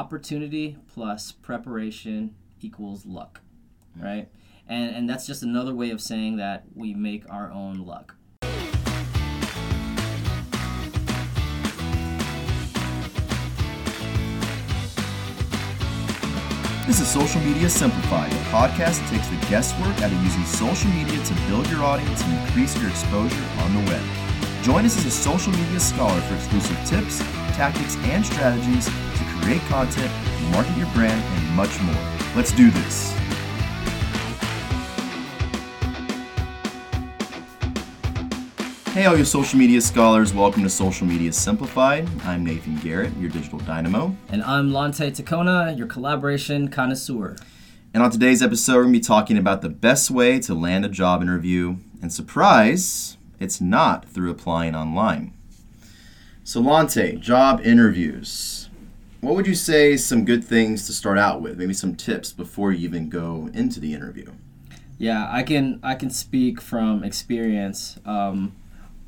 opportunity plus preparation equals luck, mm. right? And and that's just another way of saying that we make our own luck. This is Social Media Simplified, a podcast that takes the guesswork out of using social media to build your audience and increase your exposure on the web. Join us as a social media scholar for exclusive tips, tactics, and strategies to create content, market your brand, and much more. Let's do this. Hey, all you social media scholars, welcome to Social Media Simplified. I'm Nathan Garrett, your digital dynamo. And I'm Lante Tacona, your collaboration connoisseur. And on today's episode, we're going to be talking about the best way to land a job interview. And surprise, it's not through applying online. So, Lante, job interviews. What would you say some good things to start out with? Maybe some tips before you even go into the interview. Yeah, I can I can speak from experience. Um,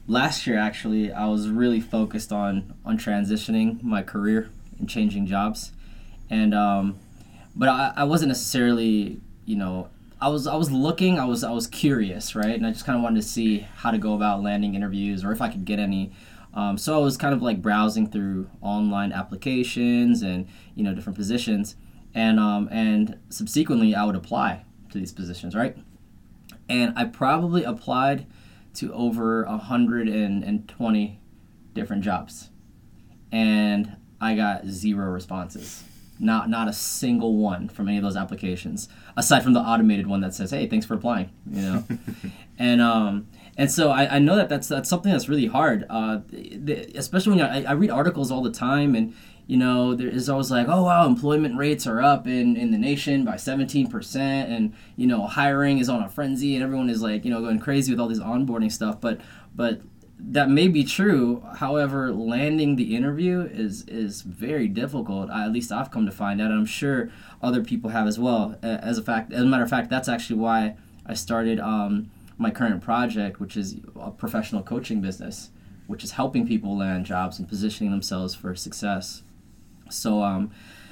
last year, actually, I was really focused on on transitioning my career and changing jobs, and um, but I, I wasn't necessarily you know I was I was looking I was I was curious right? And I just kind of wanted to see how to go about landing interviews or if I could get any. Um, so I was kind of like browsing through online applications and you know different positions. And um, and subsequently I would apply to these positions right? And I probably applied to over 120 different jobs. And I got zero responses not not a single one from any of those applications aside from the automated one that says hey thanks for applying you know? And um and so I, I know that that's that's something that's really hard uh the, especially when I, I read articles all the time and you know there is always like oh wow employment rates are up in in the nation by 17% and you know hiring is on a frenzy and everyone is like you know going crazy with all this onboarding stuff but but that may be true. However, landing the interview is is very difficult. I, at least I've come to find out. And I'm sure other people have as well. As a fact, as a matter of fact, that's actually why I started um, my current project, which is a professional coaching business, which is helping people land jobs and positioning themselves for success. So, um,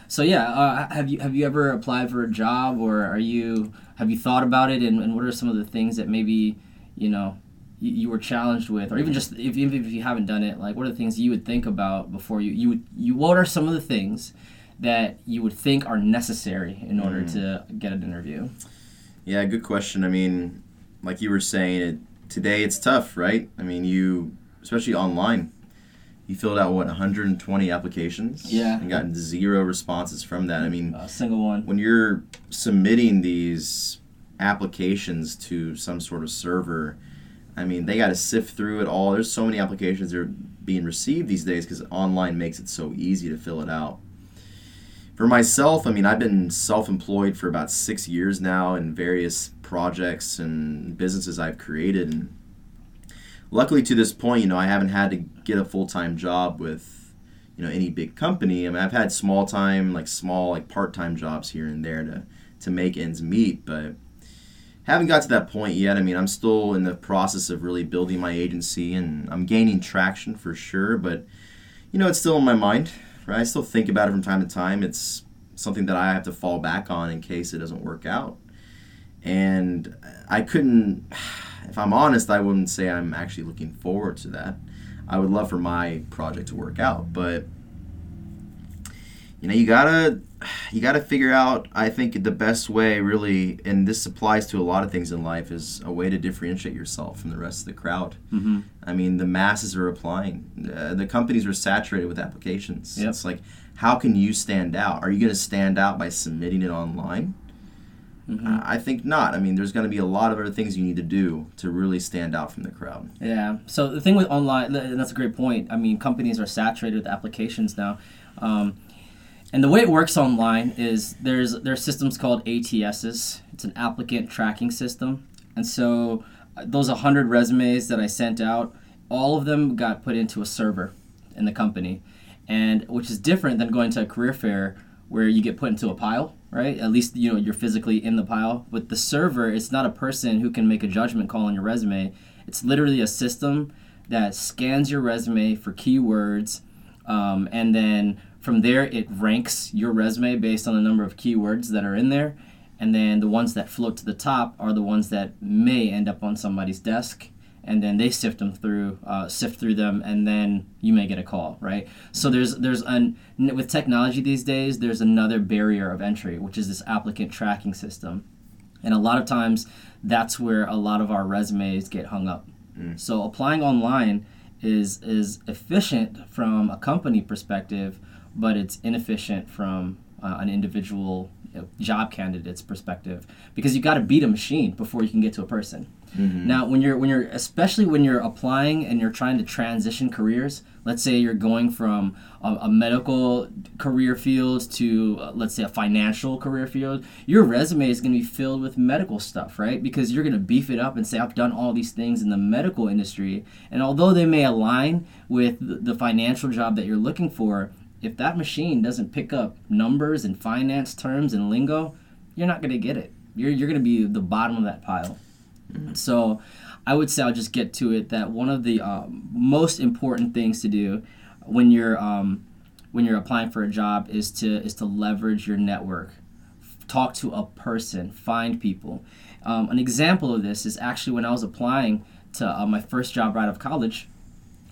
so yeah, uh, have you have you ever applied for a job, or are you have you thought about it, and, and what are some of the things that maybe you know you, you were challenged with, or even just if, even if you haven't done it, like what are the things you would think about before you you would you what are some of the things that you would think are necessary in order mm. to get an interview? Yeah, good question. I mean, like you were saying, it, today it's tough, right? I mean, you especially online. You filled out what 120 applications, yeah, and gotten zero responses from that. I mean, a single one. When you're submitting these applications to some sort of server, I mean, they got to sift through it all. There's so many applications that are being received these days because online makes it so easy to fill it out. For myself, I mean, I've been self employed for about six years now in various projects and businesses I've created. And luckily, to this point, you know, I haven't had to get a full time job with, you know, any big company. I mean, I've had small time, like small, like part time jobs here and there to, to make ends meet. But haven't got to that point yet. I mean, I'm still in the process of really building my agency and I'm gaining traction for sure, but you know, it's still in my mind, right? I still think about it from time to time. It's something that I have to fall back on in case it doesn't work out. And I couldn't, if I'm honest, I wouldn't say I'm actually looking forward to that. I would love for my project to work out, but you know, you gotta you got to figure out i think the best way really and this applies to a lot of things in life is a way to differentiate yourself from the rest of the crowd. Mm-hmm. i mean the masses are applying. Uh, the companies are saturated with applications. Yep. it's like how can you stand out? Are you going to stand out by submitting it online? Mm-hmm. uh, i think not. I mean there's going to be a lot of other things you need to do to really stand out from the crowd. Yeah. So the thing with online and that's a great point. I mean companies are saturated with applications now. Um, and the way it works online is there's there's systems called ATSs. It's an applicant tracking system. And so uh, those 100 resumes that I sent out, all of them got put into a server in the company. And which is different than going to a career fair where you get put into a pile, right? At least you know you're physically in the pile. With the server, it's not a person who can make a judgment call on your resume. It's literally a system that scans your resume for keywords um, and then From there, it ranks your resume based on the number of keywords that are in there. And then the ones that float to the top are the ones that may end up on somebody's desk. And then they sift them through, uh, sift through them, and then you may get a call, right? So there's there's an with technology these days, there's another barrier of entry, which is this applicant tracking system, and a lot of times that's where a lot of our resumes get hung up. So applying online is is efficient from a company perspective, but it's inefficient from uh, an individual you know, job candidate's perspective because you got to beat a machine before you can get to a person. Now, when you're when you're especially when you're applying and you're trying to transition careers, let's say you're going from a, a medical career field to uh, let's say a financial career field, your resume is going to be filled with medical stuff, right? Because you're going to beef it up and say I've done all these things in the medical industry, and although they may align with the, the financial job that you're looking for, if that machine doesn't pick up numbers and finance terms and lingo, you're not going to get it. You're, you're going to be the bottom of that pile. So I would say I'll just get to it that one of the um, most important things to do when you're um, when you're applying for a job is to is to leverage your network. Talk to a person, find people. Um, an example of this is actually when I was applying to uh, my first job right out of college.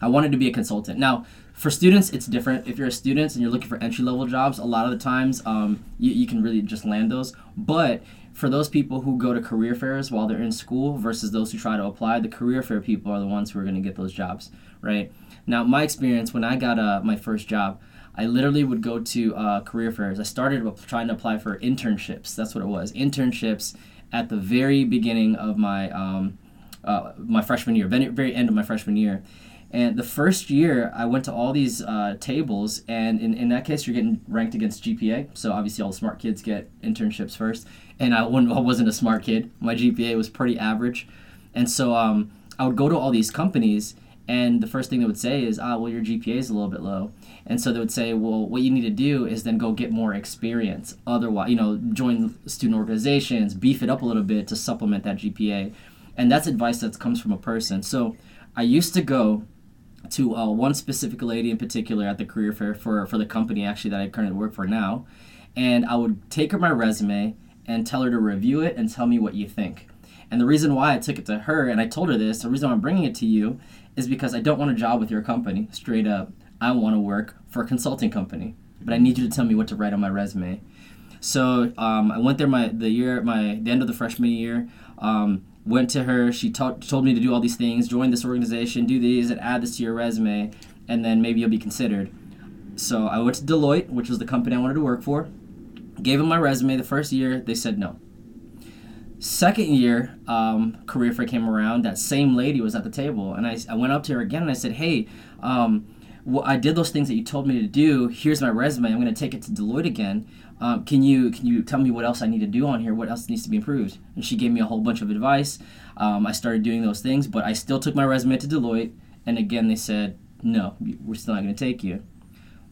I wanted to be a consultant. Now, for students, it's different. If you're a student and you're looking for entry level jobs, a lot of the times um, you, you can really just land those. But for those people who go to career fairs while they're in school versus those who try to apply, the career fair people are the ones who are going to get those jobs, right? Now, my experience when I got uh, my first job, I literally would go to uh, career fairs. I started trying to apply for internships. That's what it was. Internships at the very beginning of my um, uh, my freshman year, very, very end of my freshman year. And the first year, I went to all these uh, tables, and in, in that case, you're getting ranked against GPA. So obviously, all the smart kids get internships first. And I, wasn't- I wasn't a smart kid. My GPA was pretty average. And so um, I would go to all these companies, and the first thing they would say is, ah, well, your GPA is a little bit low. And so they would say, well, what you need to do is then go get more experience. Otherwise, you know, join student organizations, beef it up a little bit to supplement that GPA. And that's advice that comes from a person. So I used to go to uh, one specific lady in particular at the career fair for, for the company actually that I currently work for now. And I would take her my resume and tell her to review it and tell me what you think. And the reason why I took it to her and I told her this, the reason why I'm bringing it to you is because I don't want a job with your company, straight up. I want to work for a consulting company, but I need you to tell me what to write on my resume. So um, I went there my the year my the end of the freshman year. Um, went to her. She taught, told me to do all these things. Join this organization. Do these and add this to your resume, and then maybe you'll be considered. So I went to Deloitte, which was the company I wanted to work for. Gave them my resume. The first year they said no. Second year, um, career fair came around. That same lady was at the table, and I, I went up to her again and I said, "Hey, um, well, I did those things that you told me to do. Here's my resume. I'm going to take it to Deloitte again. Um, can you can you tell me what else I need to do on here? What else needs to be improved?" And she gave me a whole bunch of advice. Um, I started doing those things, but I still took my resume to Deloitte, and again they said, "No, we're still not going to take you."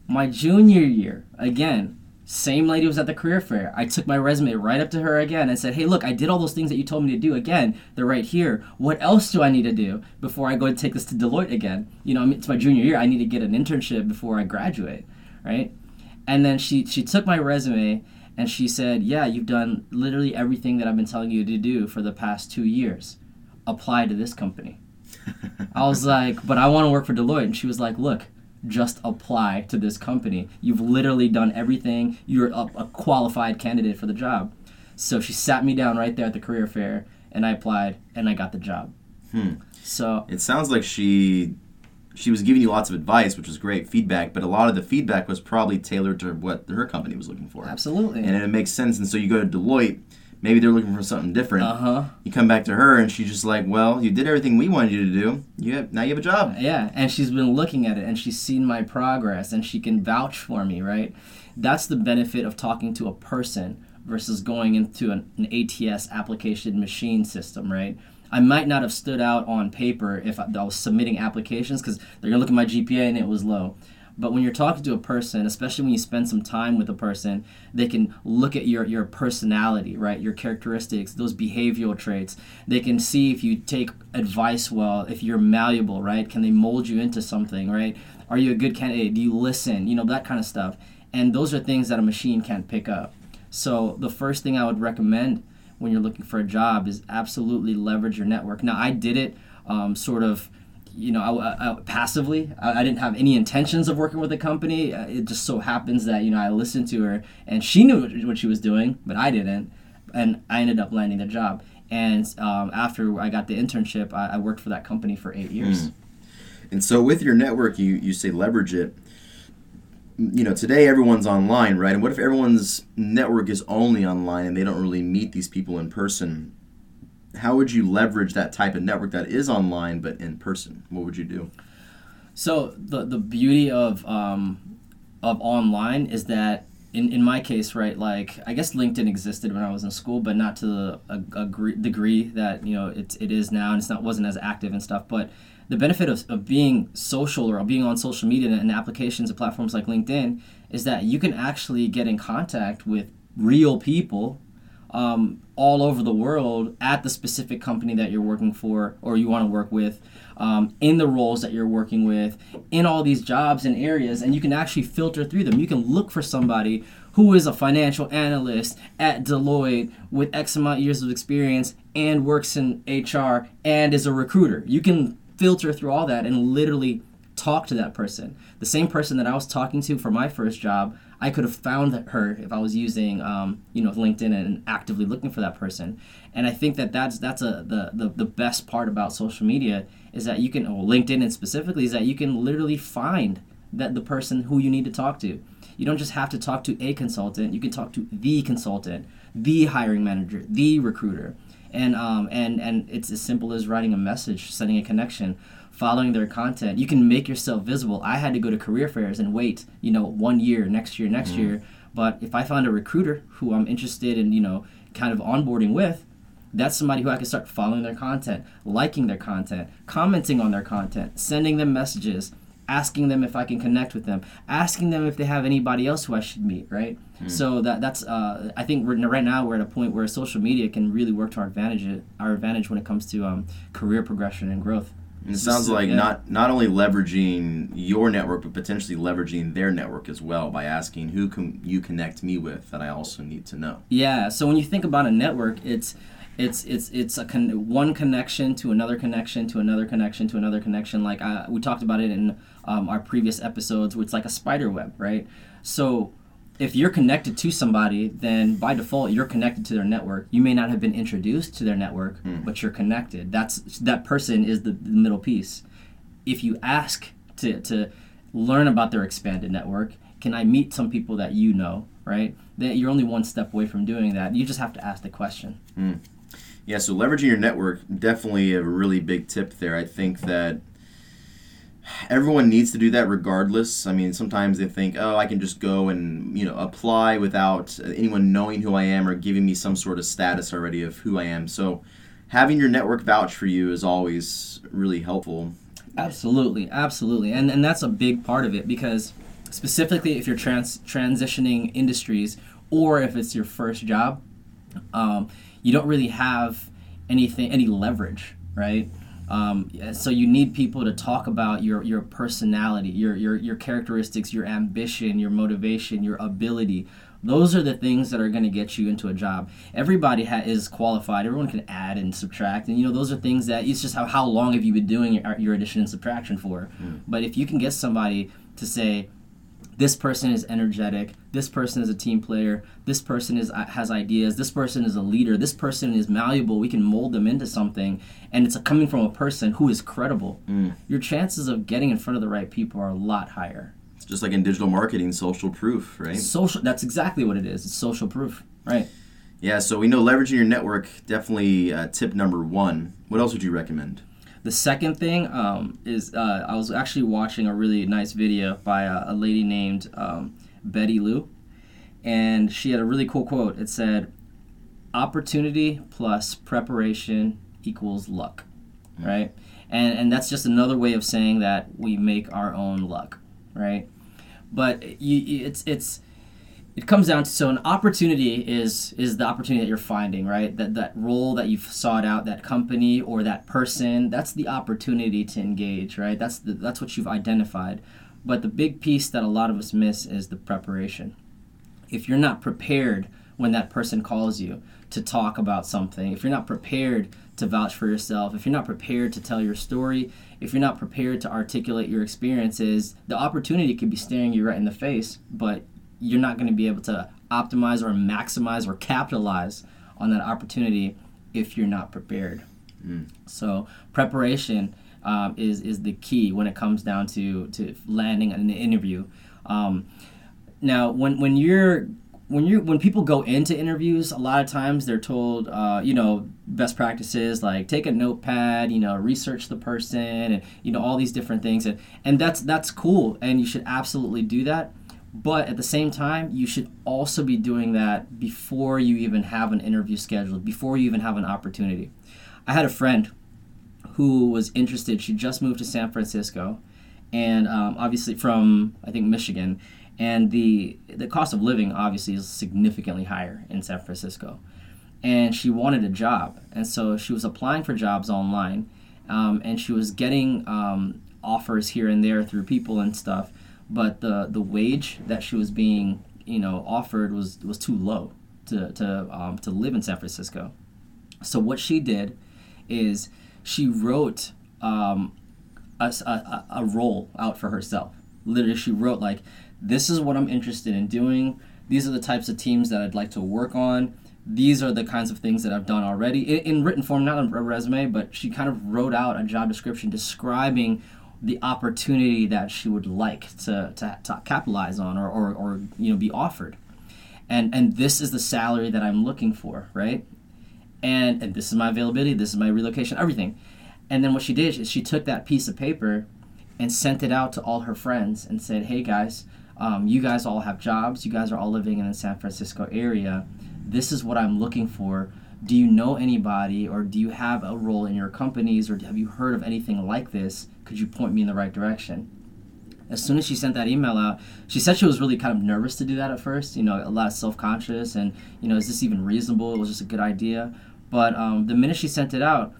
My junior year, again, same lady was at the career fair. I took my resume right up to her again and said, "Hey, look, I did all those things that you told me to do. Again, they're right here. What else do I need to do before I go and take this to Deloitte again? You know, it's my junior year. I need to get an internship before I graduate, right?" And then she she took my resume and she said, "Yeah, you've done literally everything that I've been telling you to do for the past two years. Apply to this company." I was like, "But I want to work for Deloitte," and she was like, "Look." just apply to this company. You've literally done everything. You're a, a, qualified candidate for the job. So she sat me down right there at the career fair, and I applied, and I got the job. Hmm. So It sounds like she she was giving you lots of advice, which was great feedback, but a lot of the feedback was probably tailored to what her company was looking for. absolutely. And it makes sense. And so you go to Deloitte, maybe they're looking for something different. Uh huh. You come back to her, and she's just like, "Well, you did everything we wanted you to do. You have now you have a job." Yeah, and she's been looking at it and she's seen my progress and she can vouch for me, right? That's the benefit of talking to a person versus going into an, an ATS application machine system, right? I might not have stood out on paper if I, I was submitting applications because they're gonna look at my GPA and it was low. But when you're talking to a person, especially when you spend some time with a person, they can look at your, your personality, right? Your characteristics, those behavioral traits. They can see if you take advice well, if you're malleable, right? Can they mold you into something, right? Are you a good candidate? Do you listen? You know that kind of stuff. And those are things that a machine can't pick up. So the first thing I would recommend when you're looking for a job is absolutely leverage your network. Now I did it um, sort of you know, I, I, passively. I, I, didn't have any intentions of working with a company. Uh, it just so happens that you know I listened to her and she knew what she was doing, but I didn't, and I ended up landing the job. And um, after I got the internship, I, I, worked for that company for eight years. Mm. And so, with your network, you you say leverage it. You know, today everyone's online, right? And what if everyone's network is only online and they don't really meet these people in person? how would you leverage that type of network that is online but in person? What would you do? So the the beauty of um, of online is that in, in my case, right, like I guess LinkedIn existed when I was in school, but not to the a, a degree that you know it, it is now, and it's not wasn't as active and stuff. But the benefit of, of being social or being on social media and applications and platforms like LinkedIn is that you can actually get in contact with real people um, all over the world at the specific company that you're working for or you want to work with, um, in the roles that you're working with, in all these jobs and areas, and you can actually filter through them. You can look for somebody who is a financial analyst at Deloitte with X amount of years of experience and works in HR and is a recruiter. You can filter through all that and literally talk to that person. The same person that I was talking to for my first job I could have found her if I was using, um, you know, LinkedIn and actively looking for that person. And I think that that's that's a the, the, the best part about social media is that you can, well, LinkedIn and specifically is that you can literally find that the person who you need to talk to. You don't just have to talk to a consultant. You can talk to the consultant, the hiring manager, the recruiter, and um, and and it's as simple as writing a message, sending a connection following their content. You can make yourself visible. I had to go to career fairs and wait, you know, one year, next year, next mm year. But if I found a recruiter who I'm interested in, you know, kind of onboarding with, that's somebody who I can start following their content, liking their content, commenting on their content, sending them messages, asking them if I can connect with them, asking them if they have anybody else who I should meet, right? Mm. So that that's uh, I think we're, right now we're at a point where social media can really work to our advantage our advantage when it comes to um, career progression and growth. And it sounds like yeah. not not only leveraging your network, but potentially leveraging their network as well by asking who can you connect me with that I also need to know. Yeah. So when you think about a network, it's it's it's it's a con- one connection to another connection to another connection to another connection. Like I, we talked about it in um, our previous episodes. Where it's like a spider web, right? So if you're connected to somebody, then by default you're connected to their network. You may not have been introduced to their network, mm. but you're connected. That's that person is the, the middle piece. If you ask to to learn about their expanded network, can I meet some people that you know, right? That you're only one step away from doing that. You just have to ask the question. Mm. Yeah, so leveraging your network definitely a really big tip there. I think that everyone needs to do that regardless. I mean, sometimes they think, oh, I can just go and you know apply without anyone knowing who I am or giving me some sort of status already of who I am. So, having your network vouch for you is always really helpful. Absolutely, absolutely, and and that's a big part of it because specifically if you're trans transitioning industries or if it's your first job, um, you don't really have anything any leverage, right? Um, so you need people to talk about your your personality, your your your characteristics, your ambition, your motivation, your ability. Those are the things that are going to get you into a job. Everybody ha- is qualified. Everyone can add and subtract, and you know those are things that it's just how how long have you been doing your, your addition and subtraction for. Mm. But if you can get somebody to say, this person is energetic this person is a team player this person is uh, has ideas this person is a leader this person is malleable we can mold them into something and it's coming from a person who is credible. Mm. your chances of getting in front of the right people are a lot higher. It's just like in digital marketing social proof right? Social that's exactly what it is it's social proof right. Yeah so we know leveraging your network definitely uh, tip number one. What else would you recommend the second thing um, is uh, I was actually watching a really nice video by a, a lady named um, Betty Lou, and she had a really cool quote. It said, "Opportunity plus preparation equals luck," mm-hmm. right? And and that's just another way of saying that we make our own luck, right? But you, it's it's it comes down to so an opportunity is is the opportunity that you're finding right? That that role that you've sought out that company or that person that's the opportunity to engage right? That's the, that's what you've identified. But the big piece that a lot of us miss is the preparation. If you're not prepared when that person calls you to talk about something, if you're not prepared to vouch for yourself, if you're not prepared to tell your story, if you're not prepared to articulate your experiences, the opportunity could be staring you right in the face, but you're not going to be able to optimize or maximize or capitalize on that opportunity if you're not prepared. Mm. So preparation um, is is the key when it comes down to to landing an interview. Um, now, when when you're when you when people go into interviews, a lot of times they're told, uh, you know, best practices like take a notepad, you know, research the person, and you know all these different things, and and that's that's cool, and you should absolutely do that. But at the same time, you should also be doing that before you even have an interview scheduled, before you even have an opportunity. I had a friend who was interested. She just moved to San Francisco, and um, obviously from I think Michigan, and the the cost of living obviously is significantly higher in San Francisco. And she wanted a job, and so she was applying for jobs online, um, and she was getting um, offers here and there through people and stuff but the the wage that she was being you know offered was was too low to to um, to live in San Francisco. So what she did is she wrote um, a, a, a role out for herself. Literally, she wrote like, "This is what I'm interested in doing. These are the types of teams that I'd like to work on." These are the kinds of things that I've done already in, in written form, not a resume, but she kind of wrote out a job description describing the opportunity that she would like to, to, to capitalize on or, or, or you know be offered. And and this is the salary that i'm looking for right? And and this is my availability this is my relocation everything. And then what she did is she took that piece of paper and sent it out to all her friends and said hey guys um, you guys all have jobs. You guys are all living in the san francisco area. This is what i'm looking for. Do you know anybody or do you have a role in your companies or have you heard of anything like this could you point me in the right direction? As soon as she sent that email out she said she was really kind of nervous to do that at first you know a lot of self-conscious and you know is this even reasonable? It was just a good idea. But um, the minute she sent it out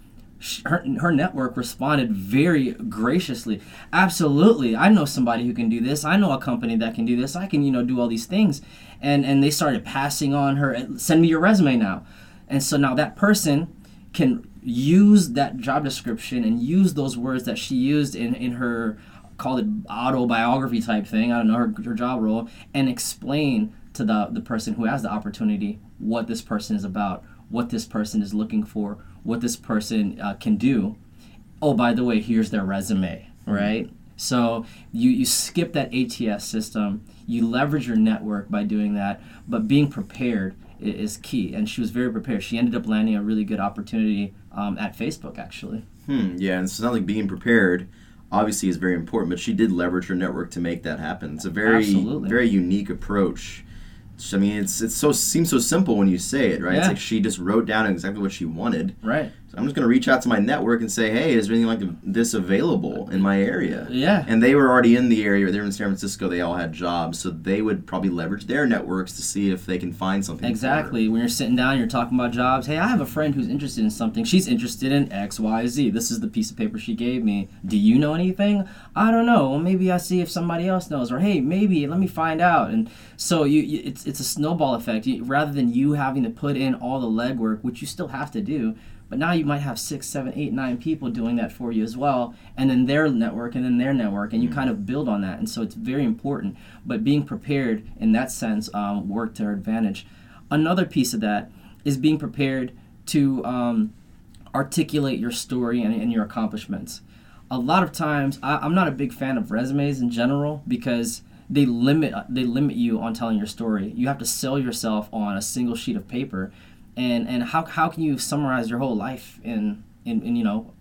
her, her network responded very graciously. Absolutely. I know somebody who can do this. I know a company that can do this. I can you know do all these things. And and they started passing on her send me your resume now. And so now that person can use that job description and use those words that she used in, in her called it autobiography type thing, I don't know, her, her job role, and explain to the, the person who has the opportunity what this person is about, what this person is looking for, what this person uh, can do. Oh, by the way, here's their resume, mm-hmm. right? So you, you skip that ATS system, you leverage your network by doing that, but being prepared is key. And she was very prepared. She ended up landing a really good opportunity um, at Facebook, actually. Hmm, yeah, and it not like being prepared obviously is very important, but she did leverage her network to make that happen. It's a very, Absolutely. very unique approach. I mean, it's it's so seems so simple when you say it, right? Yeah. It's like she just wrote down exactly what she wanted. Right. I'm just going to reach out to my network and say, hey, is there anything like this available in my area? Yeah. And they were already in the area. They were in San Francisco. They all had jobs. So they would probably leverage their networks to see if they can find something. Exactly. When you're sitting down, you're talking about jobs. Hey, I have a friend who's interested in something. She's interested in X, Y, Z. This is the piece of paper she gave me. Do you know anything? I don't know. Well, maybe I see if somebody else knows. Or, hey, maybe let me find out. And so you, you it's, it's a snowball effect. You, rather than you having to put in all the legwork, which you still have to do, but now you might have six, seven, eight, nine people doing that for you as well, and then their network, and then their network, and you mm-hmm. kind of build on that. And so it's very important. But being prepared in that sense um, worked to our advantage. Another piece of that is being prepared to um, articulate your story and, and, your accomplishments. A lot of times, I, I'm not a big fan of resumes in general because they limit they limit you on telling your story. You have to sell yourself on a single sheet of paper and and how, how can you summarize your whole life in, in, in you know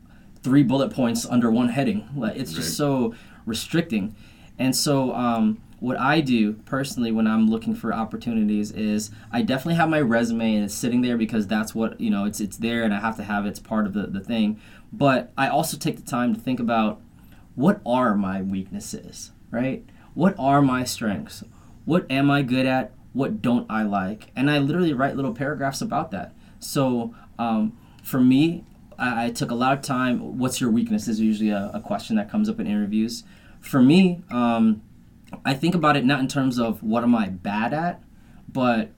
three bullet points under one heading? Like it's just right. so restricting. And so um, what i do personally when i'm looking for opportunities is i definitely have my resume and it's sitting there because that's what you know it's it's there and i have to have it, it's part of the, the thing. But i also take the time to think about what are my weaknesses right? What are my strengths? What am i good at what don't I like? And I literally write little paragraphs about that. So um, for me, I, I, took a lot of time. What's your weakness is usually a, a, question that comes up in interviews. for me, um, I think about it not in terms of what am I bad at, but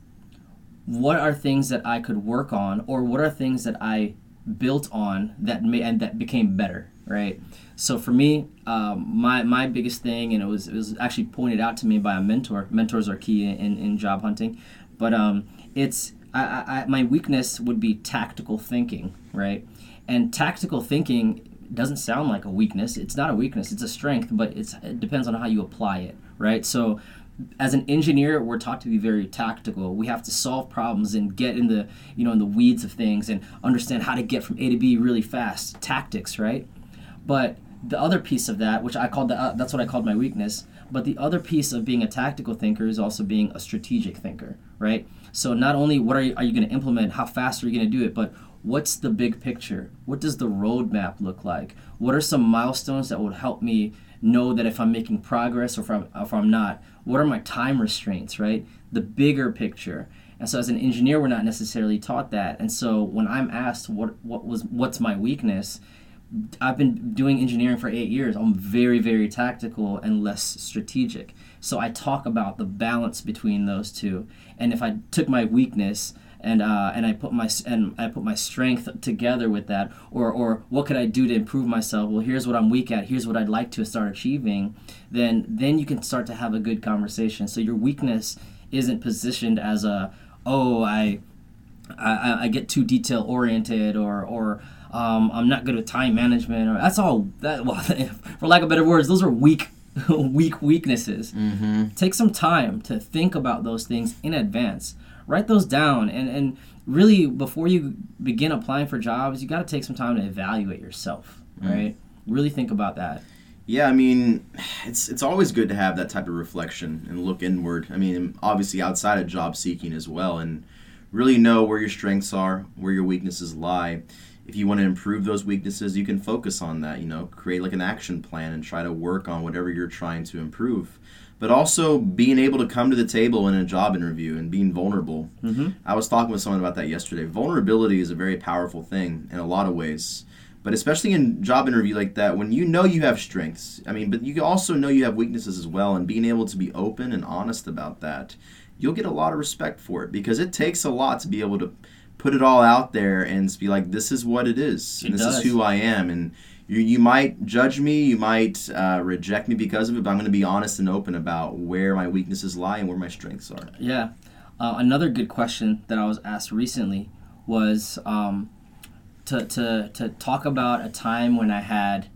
what are things that I could work on, or what are things that I built on that may and that became better, right? So for me, um, my my biggest thing, and it was it was actually pointed out to me by a mentor. Mentors are key in, in job hunting, but um, it's I, I, my weakness would be tactical thinking, right? And tactical thinking doesn't sound like a weakness. It's not a weakness. It's a strength, but it's it depends on how you apply it, right? So as an engineer, we're taught to be very tactical. We have to solve problems and get in the you know in the weeds of things and understand how to get from A to B really fast. Tactics, right? But the other piece of that, which I called that, uh, that's what I called my weakness. But the other piece of being a tactical thinker is also being a strategic thinker, right? So not only what are you, are you going to implement, how fast are you going to do it, but what's the big picture? What does the roadmap look like? What are some milestones that would help me know that if I'm making progress or if I'm, if I'm not? What are my time restraints, right? The bigger picture. And so as an engineer, we're not necessarily taught that. And so when I'm asked what, what was what's my weakness, I've been doing engineering for eight years. I'm very, very tactical and less strategic. So I talk about the balance between those two. And if I took my weakness and uh, and I put my and I put my strength together with that, or or what could I do to improve myself? Well, here's what I'm weak at. Here's what I'd like to start achieving. Then then you can start to have a good conversation. So your weakness isn't positioned as a oh I I, I get too detail oriented or or um, I'm not good with time management or that's all that well for lack of better words those are weak weak weaknesses. Mm-hmm. Take some time to think about those things in advance write those down and and really before you begin applying for jobs you got to take some time to evaluate yourself mm. right really think about that yeah i mean it's it's always good to have that type of reflection and look inward i mean obviously outside of job seeking as well and really know where your strengths are where your weaknesses lie if you want to improve those weaknesses you can focus on that you know create like an action plan and try to work on whatever you're trying to improve but also being able to come to the table in a job interview and being vulnerable. Mm-hmm. I was talking with someone about that yesterday. Vulnerability is a very powerful thing in a lot of ways. But especially in job interview like that, when you know you have strengths, I mean, but you also know you have weaknesses as well, and being able to be open and honest about that, you'll get a lot of respect for it because it takes a lot to be able to put it all out there and be like, this is what it is, and this does. is who I am, and you, you might judge me, you might uh, reject me because of it, but I'm going to be honest and open about where my weaknesses lie and where my strengths are. Yeah. Uh, another good question that I was asked recently was um, to, to, to talk about a time when I had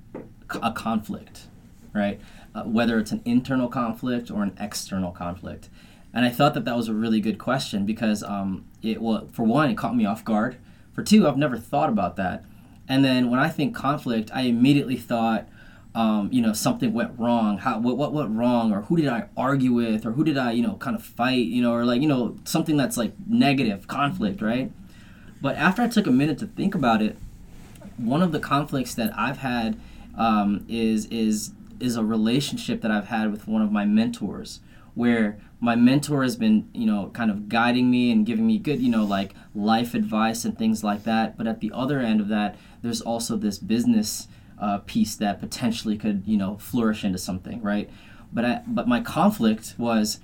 a conflict, right? Uh, whether it's an internal conflict or an external conflict. And I thought that that was a really good question because um, it well, for one, it caught me off guard. For two, I've never thought about that. And then when I think conflict, I immediately thought, um, you know, something went wrong. How what what went wrong, or who did I argue with, or who did I, you know, kind of fight, you know, or like you know something that's like negative conflict, right? But after I took a minute to think about it, one of the conflicts that I've had um, is is is a relationship that I've had with one of my mentors, where my mentor has been, you know, kind of guiding me and giving me good, you know, like life advice and things like that. But at the other end of that, there's also this business uh, piece that potentially could, you know, flourish into something, right? But I, but my conflict was,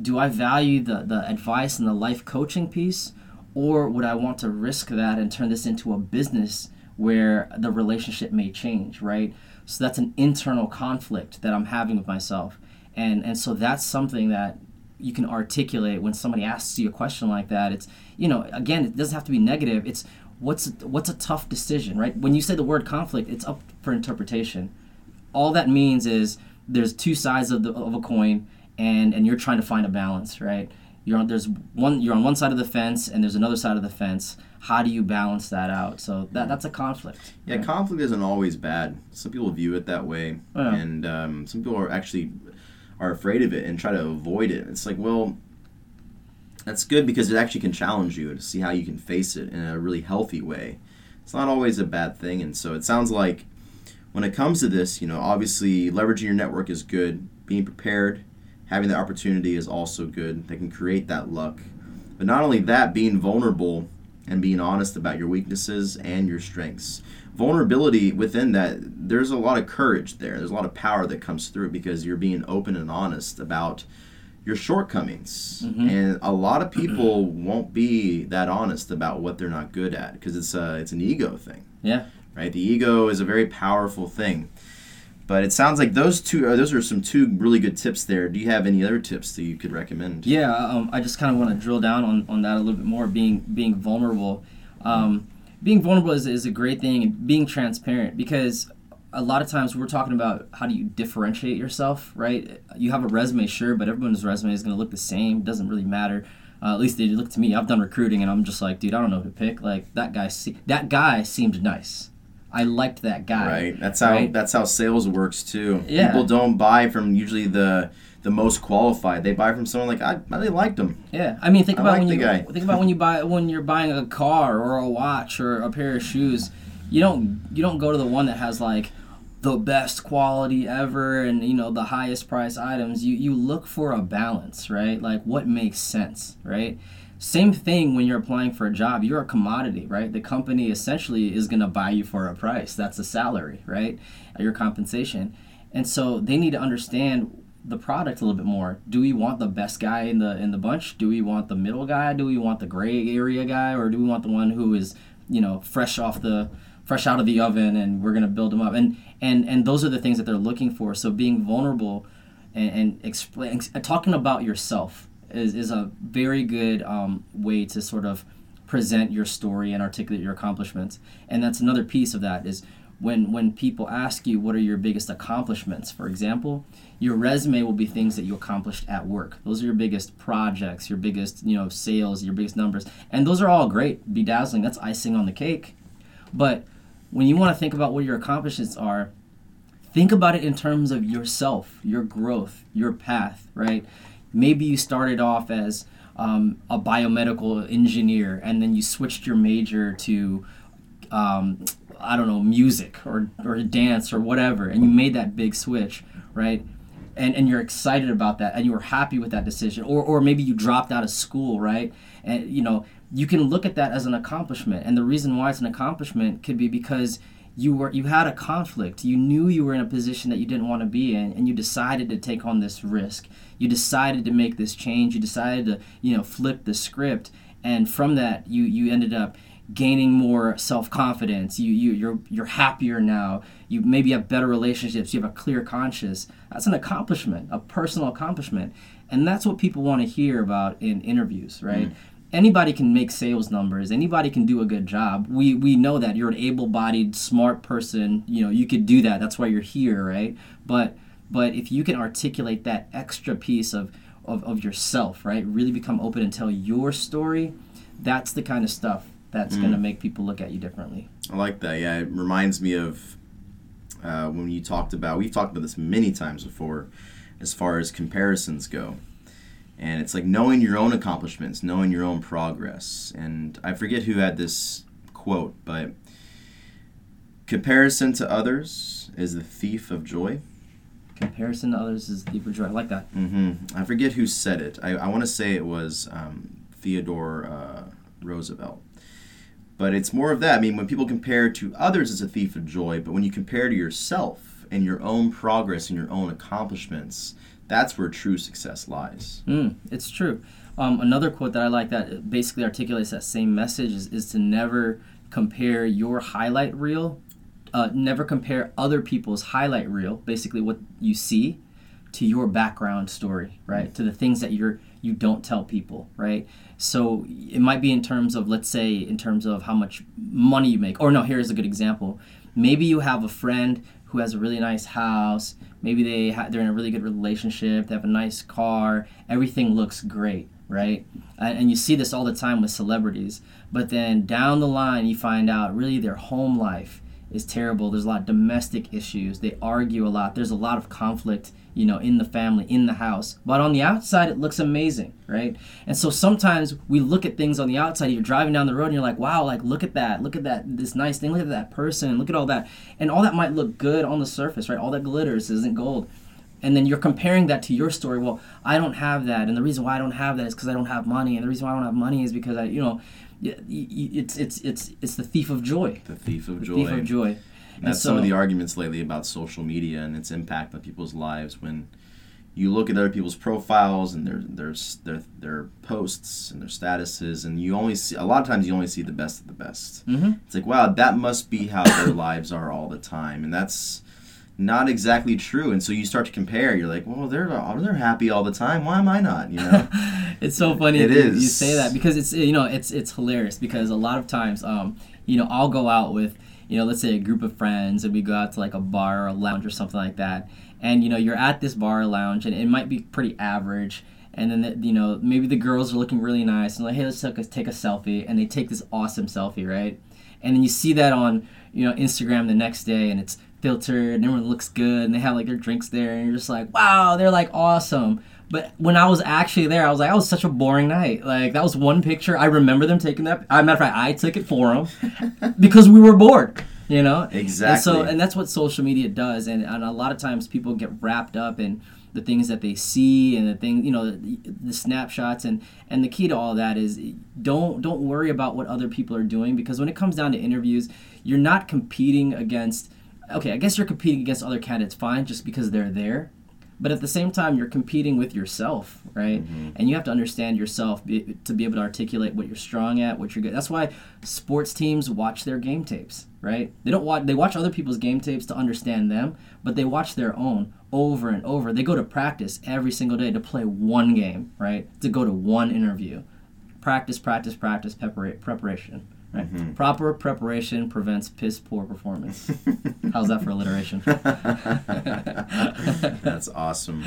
do I value the the advice and the life coaching piece, or would I want to risk that and turn this into a business where the relationship may change, right? So that's an internal conflict that I'm having with myself. And, and so that's something that you can articulate when somebody asks you a question like that it's you know again it doesn't have to be negative it's what's what's a tough decision right? When you say the word conflict it's up for interpretation. All that means is there's two sides of, the, of a coin and and you're trying to find a balance right? You're on there's one you're on one side of the fence and there's another side of the fence. How do you balance that out? So that that's a conflict. Yeah right? conflict isn't always bad. Some people view it that way yeah. and um, some people are actually are afraid of it and try to avoid it. It's like, well, that's good because it actually can challenge you to see how you can face it in a really healthy way. It's not always a bad thing. And so it sounds like when it comes to this, you know, obviously leveraging your network is good, being prepared, having the opportunity is also good. That can create that luck. But not only that, being vulnerable and being honest about your weaknesses and your strengths. Vulnerability within that, there's a lot of courage there. There's a lot of power that comes through because you're being open and honest about your shortcomings. Mhm. And a lot of people won't be that honest about what they're not good at because it's a, it's an ego thing Yeah. right? The ego is a very powerful thing. But it sounds like those two are those are some two really good tips there. Do you have any other tips that you could recommend? Yeah, um, I just kind of want to drill down on, on that a little bit more. Being being vulnerable, um, being vulnerable is, is a great thing, and being transparent because a lot of times we're talking about how do you differentiate yourself, right? You have a resume, sure, but everyone's resume is going to look the same. Doesn't really matter. Uh, at least they look to me. I've done recruiting, and I'm just like, dude, I don't know who to pick. Like that guy, se- that guy seemed nice. I liked that guy. Right. That's how Right. that's how sales works too. Yeah. People don't buy from usually the the most qualified. They buy from someone like I, I really liked him. Yeah, I mean, think I about when you guy. think about when you buy when you're buying a car or a watch or a pair of shoes. You don't you don't go to the one that has like the best quality ever and you know the highest price items. You you look for a balance, right? Like what makes sense, right? Same thing when you're applying for a job. You're a commodity, right? The company essentially is going to buy you for a price. That's a salary, right? Your compensation. And so they need to understand the product a little bit more. Do we want the best guy in the in the bunch? Do we want the middle guy? Do we want the gray area guy or do we want the one who is, you know, fresh off the fresh out of the oven and we're going to build them up. And and and those are the things that they're looking for. So being vulnerable and, and explain uh, talking about yourself is, is a very good um, way to sort of present your story and articulate your accomplishments. And that's another piece of that is when when people ask you what are your biggest accomplishments, for example, your resume will be things that you accomplished at work. Those are your biggest projects, your biggest you know sales, your biggest numbers, and those are all great, bedazzling. That's icing on the cake. But when you want to think about what your accomplishments are, think about it in terms of yourself, your growth, your path, right? Maybe you started off as um, a biomedical engineer and then you switched your major to, um, I don't know, music or, or dance or whatever, and you made that big switch, right? And, and you're excited about that and you were happy with that decision or, or maybe you dropped out of school right and you know you can look at that as an accomplishment and the reason why it's an accomplishment could be because you were you had a conflict. You knew you were in a position that you didn't want to be in and you decided to take on this risk. You decided to make this change. You decided to you know flip the script. And from that you you ended up gaining more self-confidence. You, you you're you're happier now. You maybe have better relationships. You have a clear conscience. That's an accomplishment a personal accomplishment. And that's what people want to hear about in interviews right mm. Anybody can make sales numbers. Anybody can do a good job. We we know that you're an able-bodied smart person. You know you could do that. That's why you're here right? But but if you can articulate that extra piece of of, of yourself right really become open and tell your story that's the kind of stuff that's going to make people look at you differently. I like that. Yeah, it reminds me of uh, when you talked about. We've talked about this many times before, as far as comparisons go, and it's like knowing your own accomplishments, knowing your own progress. And I forget who had this quote, but comparison to others is the thief of joy. comparison to others is the thief of joy i like that mm-hmm. I forget who said it. I, I want to say it was um, Theodore uh, Roosevelt. But it's more of that. I mean, when people compare to others, it's a thief of joy. But when you compare to yourself and your own progress and your own accomplishments, that's where true success lies. Mm, it's true. Um, another quote that I like that basically articulates that same message is, is to never compare your highlight reel, uh, never compare other people's highlight reel, basically what you see, to your background story, right? To the things that you're you don't tell people, right? So it might be in terms of let's say in terms of how much money you make. Or no, here's a good example. Maybe you have a friend who has a really nice house. Maybe they ha- they're in a really good relationship. They have a nice car. Everything looks great, right? And, and you see this all the time with celebrities. But then down the line, you find out really their home life is terrible. There's a lot of domestic issues. They argue a lot. There's a lot of conflict, you know, in the family, in the house. But on the outside, it looks amazing, right? And so sometimes we look at things on the outside. You're driving down the road and you're like, wow, like look at that, look at that, this nice thing, look at that person, look at all that, and all that might look good on the surface, right? All that glitters isn't gold. and then you're comparing that to your story. Well, I don't have that, and the reason why I don't have that is because I don't have money, and the reason why I don't have money is because I, you know, it's it's it's it's the thief of joy. The thief of The joy. thief of joy. And And that's some of the arguments lately about social media and its impact on people's lives when you look at other people's profiles and their their their, their posts and their statuses and you only see a lot of times you only see the best of the best. Mm-hmm. It's like wow, that must be how their lives are all the time and that's not exactly true and so you start to compare you're like well they're they're happy all the time why am i not you know it's so funny It you, you say that because it's you know it's it's hilarious because a lot of times um you know I'll go out with you know let's say a group of friends and we go out to like a bar or a lounge or something like that. And you know you're at this bar or lounge and it might be pretty average. And then the, you know maybe the girls are looking really nice and like hey let's take a, take a selfie. And they take this awesome selfie right? And then you see that on you know Instagram the next day and it's filtered and everyone looks good and they have like their drinks there and you're just like wow they're like awesome but when I was actually there I was like that was such a boring night. Like that was one picture. I remember them taking that. Uh, matter of fact I took it for them because we were bored you know? Exactly. and so and that's what social media does. And, and a lot of times people get wrapped up in the things that they see and the thing you know the, the snapshots. And and the key to all that is don't don't worry about what other people are doing because when it comes down to interviews you're not competing against okay i guess you're competing against other candidates. Fine just because they're there but at the same time you're competing with yourself right? Mm-hmm. And you have to understand yourself be, to be able to articulate what you're strong at what you're good that's why sports teams watch their game tapes right? They don't watch they watch other people's game tapes to understand them but they watch their own over and over. They go to practice every single day to play one game right? To go to one interview. Practice practice practice prepara- preparation right proper preparation prevents piss poor performance how's that for alliteration That's awesome.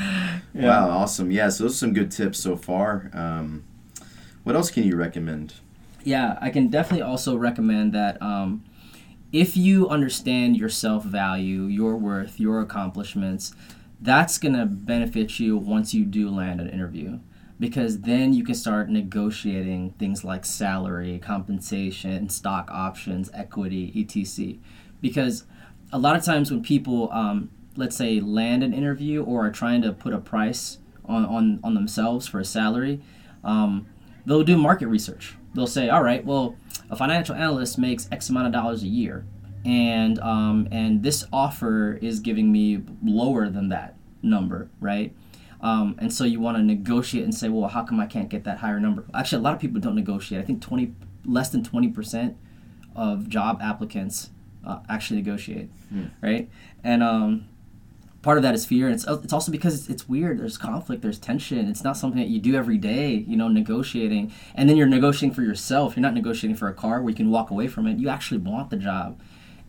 Wow, awesome. Yeah, so those are some good tips so far. Um, what else can you recommend? Yeah, I can definitely also recommend that um, if you understand your self value, your worth, your accomplishments, that's going to benefit you once you do land an interview. Because then you can start negotiating things like salary, compensation, stock options, equity, etc. Because a lot of times when people, um, let's say, land an interview or are trying to put a price on, on, on themselves for a salary, um, they'll do market research. They'll say, all right, well, a financial analyst makes X amount of dollars a year, and um, and this offer is giving me lower than that number, right? Um, and so you want to negotiate and say, well, how come I can't get that higher number? Actually, a lot of people don't negotiate. I think twenty less than twenty percent of job applicants uh, actually negotiate, right? And um, part of that is fear and it's, it's also because it's, it's weird there's conflict there's tension it's not something that you do every day you know negotiating and then you're negotiating for yourself you're not negotiating for a car where you can walk away from it you actually want the job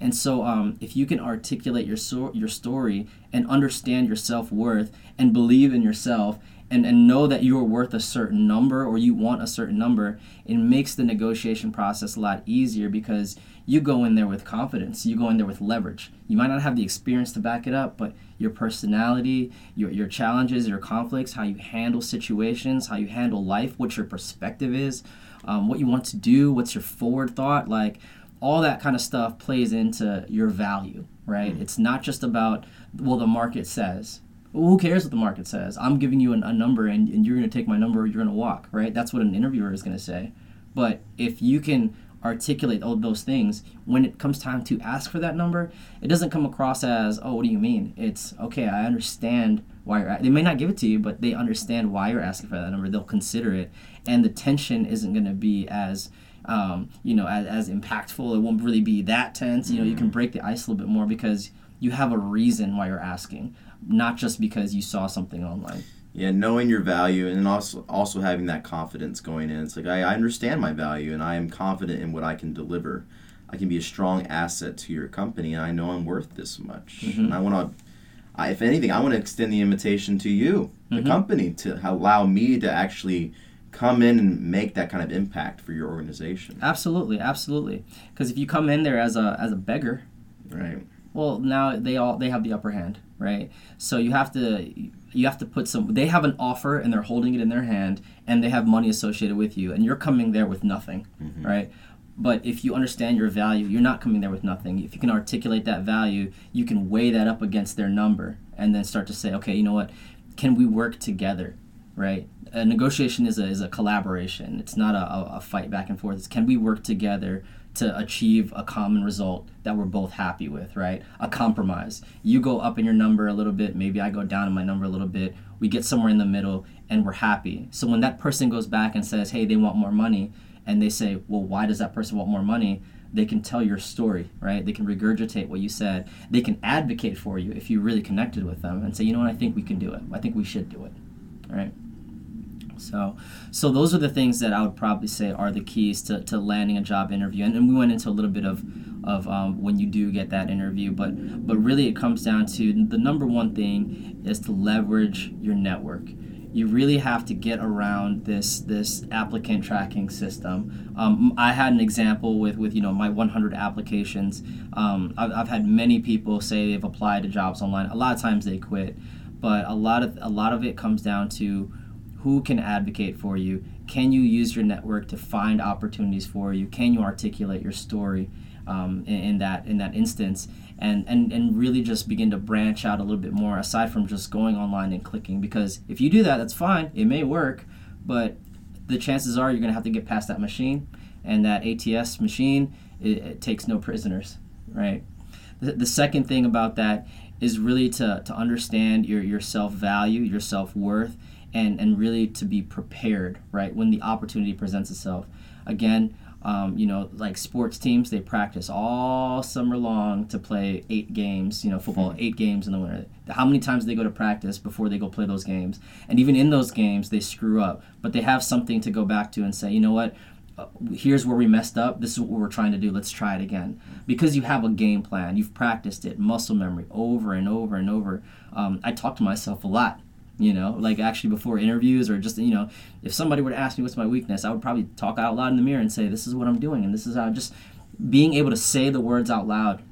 and so um, if you can articulate your so- your story and understand your self-worth and believe in yourself and, and know that you're worth a certain number or you want a certain number, it makes the negotiation process a lot easier because you go in there with confidence. You go in there with leverage. You might not have the experience to back it up, but your personality, your, your challenges, your conflicts, how you handle situations, how you handle life, what your perspective is, um, what you want to do, what's your forward thought, like all that kind of stuff plays into your value, right? Mm. It's not just about, well, the market says. Well, who cares what the market says? I'm giving you an, a number and, and you're going to take my number or you're going to walk, right? That's what an interviewer is going to say. But if you can articulate all those things, when it comes time to ask for that number, it doesn't come across as, oh, what do you mean? It's, okay, I understand why you're, a-" they may not give it to you, but they understand why you're asking for that number. They'll consider it. And the tension isn't going to be as, um, you know, as, as impactful. It won't really be that tense. You know, you can mm-hmm. break the ice a little bit more because you have a reason why you're asking, not just because you saw something online. Yeah, knowing your value and also also having that confidence going in. It's like I, I understand my value and I am confident in what I can deliver. I can be a strong asset to your company and I know I'm worth this much. Mm-hmm. And I want to, I, if anything, I want to extend the invitation to you, the mm-hmm. company, to allow me to actually come in and make that kind of impact for your organization. Absolutely, absolutely. Because if you come in there as a as a beggar, Right. well, now they all they have the upper hand, right? So you have to you have to put some. They have an offer and they're holding it in their hand, and they have money associated with you, and you're coming there with nothing, mm-hmm. right? But if you understand your value, you're not coming there with nothing. If you can articulate that value, you can weigh that up against their number, and then start to say, okay, you know what, can we work together, right? A negotiation is a, is a collaboration. It's not a, a fight back and forth. It's can we work together to achieve a common result that we're both happy with, right? A compromise. You go up in your number a little bit, maybe I go down in my number a little bit. We get somewhere in the middle and we're happy. So when that person goes back and says, hey, they want more money, and they say, well, why does that person want more money? They can tell your story, right? They can regurgitate what you said. They can advocate for you if you really connected with them and say, you know what, I think we can do it. I think we should do it, right? So, so those are the things that I would probably say are the keys to, to landing a job interview. And, and we went into a little bit of, of um, when you do get that interview, but but really it comes down to the number one thing is to leverage your network. You really have to get around this this applicant tracking system. Um, I had an example with, with you know my 100 applications. Um, I've, I've had many people say they've applied to jobs online. A lot of times they quit, but a lot of a lot of it comes down to who can advocate for you? Can you use your network to find opportunities for you? Can you articulate your story um, in, in, that in that instance? And, and and really just begin to branch out a little bit more aside from just going online and clicking because if you do that that's fine. It may work but the chances are you're going to have to get past that machine and that ats machine it, it takes no prisoners right? The, the second thing about that is really to, to understand your, your self-value your self-worth and and really to be prepared right when the opportunity presents itself. Again um, you know like sports teams they practice all summer long to play eight games you know football eight games in the winter. How many times they go to practice before they go play those games? And even in those games they screw up but they have something to go back to and say you know what? Uh, here's where we messed up. This is what we're trying to do. Let's try it again. Because you have a game plan you've practiced it muscle memory over and over and over um, i talk to myself a lot you know like actually before interviews or just you know if somebody were to ask me what's my weakness i would probably talk out loud in the mirror and say this is what i'm doing and this is how just being able to say the words out loud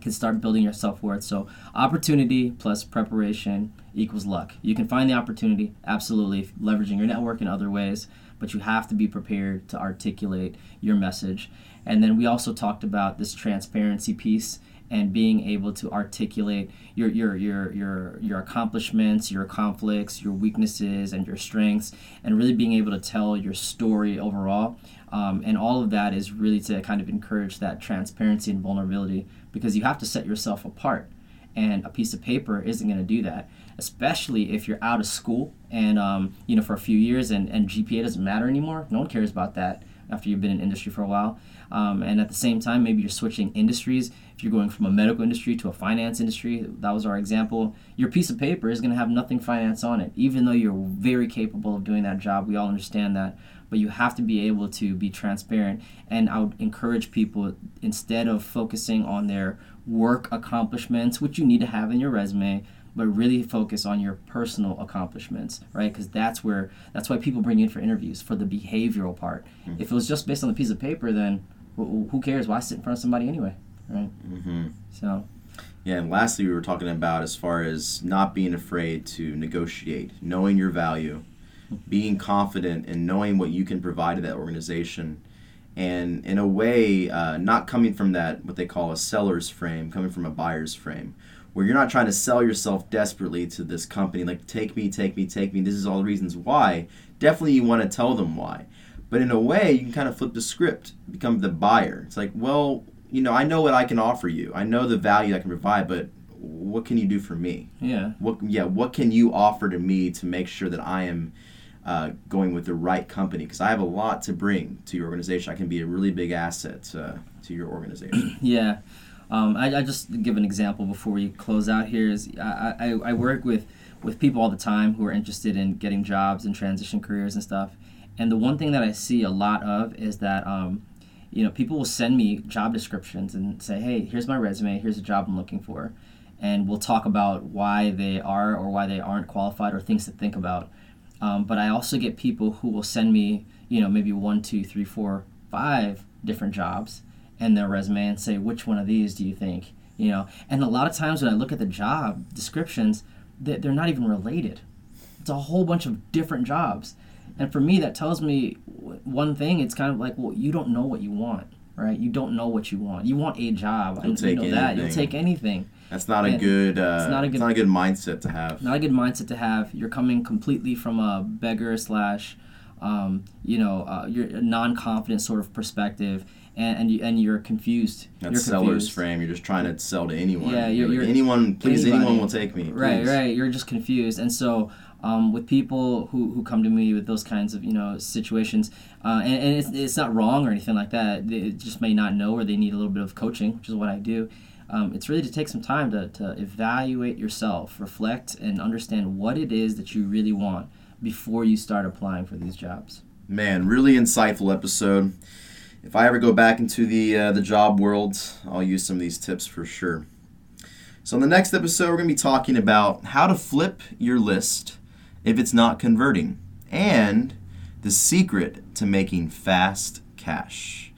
can start building your self-worth. So opportunity plus preparation equals luck. You can find the opportunity absolutely leveraging your network in other ways but you have to be prepared to articulate your message. And then we also talked about this transparency piece and being able to articulate your your your your your accomplishments, your conflicts, your weaknesses, and your strengths, and really being able to tell your story overall. Um, and all of that is really to kind of encourage that transparency and vulnerability because you have to set yourself apart, and a piece of paper isn't going to do that. Especially if you're out of school and um, you know for a few years and, and GPA doesn't matter anymore. No one cares about that after you've been in industry for a while. Um, and at the same time, maybe you're switching industries. If you're going from a medical industry to a finance industry, that was our example, your piece of paper is going to have nothing finance on it, even though you're very capable of doing that job. We all understand that. But you have to be able to be transparent. And I would encourage people, instead of focusing on their work accomplishments, which you need to have in your resume, but really focus on your personal accomplishments, right? Because that's where that's why people bring you in for interviews for the behavioral part. Mm-hmm. If it was just based on the piece of paper, then who cares? Why sit in front of somebody anyway, right? Mm-hmm. So. Yeah, and lastly, we were talking about as far as not being afraid to negotiate, knowing your value, being confident in knowing what you can provide to that organization, and in a way, uh, not coming from that what they call a seller's frame, coming from a buyer's frame, where you're not trying to sell yourself desperately to this company, like take me, take me, take me. This is all the reasons why. Definitely, you want to tell them why, but in a way, you can kind of flip the script, become the buyer. It's like, well, you know, I know what I can offer you. I know the value I can provide, but what can you do for me? Yeah. What yeah, what can you offer to me to make sure that I am uh, going with the right company? Because I have a lot to bring to your organization. I can be a really big asset uh, to your organization. yeah. Um, I, I just give an example before we close out here. Is I, I, I work with with people all the time who are interested in getting jobs and transition careers and stuff. And the one thing that I see a lot of is that um, you know people will send me job descriptions and say, hey, here's my resume, here's a job I'm looking for, and we'll talk about why they are or why they aren't qualified or things to think about. Um, but I also get people who will send me, you know, maybe one, two, three, four, five different jobs and their resume and say, which one of these do you think? You know, and a lot of times when I look at the job descriptions, they're not even related. It's a whole bunch of different jobs. And for me, that tells me one thing. It's kind of like, well, you don't know what you want, right? You don't know what you want. You want a job. I You'll take know that. You'll take anything. That's not a good. Uh, it's not a good. it's not a good mindset to have. Not a good mindset to have. You're coming completely from a beggar slash, um, you know, uh, you're a non-confident sort of perspective, and and, you, and you're confused. That's you're seller's confused. frame. You're just trying to sell to anyone. Yeah, you're- You're you're- anyone. Please, anybody. anyone will take me. Right, right. You're just confused, and so um, with people who, who come to me with those kinds of you know situations, uh, and, and it's, it's not wrong or anything like that. They just may not know, or they need a little bit of coaching, which is what I do. Um, it's really to take some time to, to evaluate yourself, reflect, and understand what it is that you really want before you start applying for these jobs. Man, really insightful episode. If I ever go back into the uh, the job world, I'll use some of these tips for sure. So in the next episode, we're going to be talking about how to flip your list if it's not converting, and the secret to making fast cash.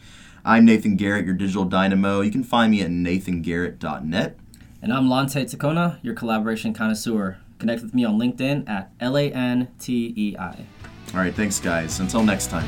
I'm Nathan Garrett, your digital dynamo. You can find me at nathangarrett.net. And I'm Lante Takona, your collaboration connoisseur. Connect with me on LinkedIn at L A N T E I. All right, thanks, guys. Until next time.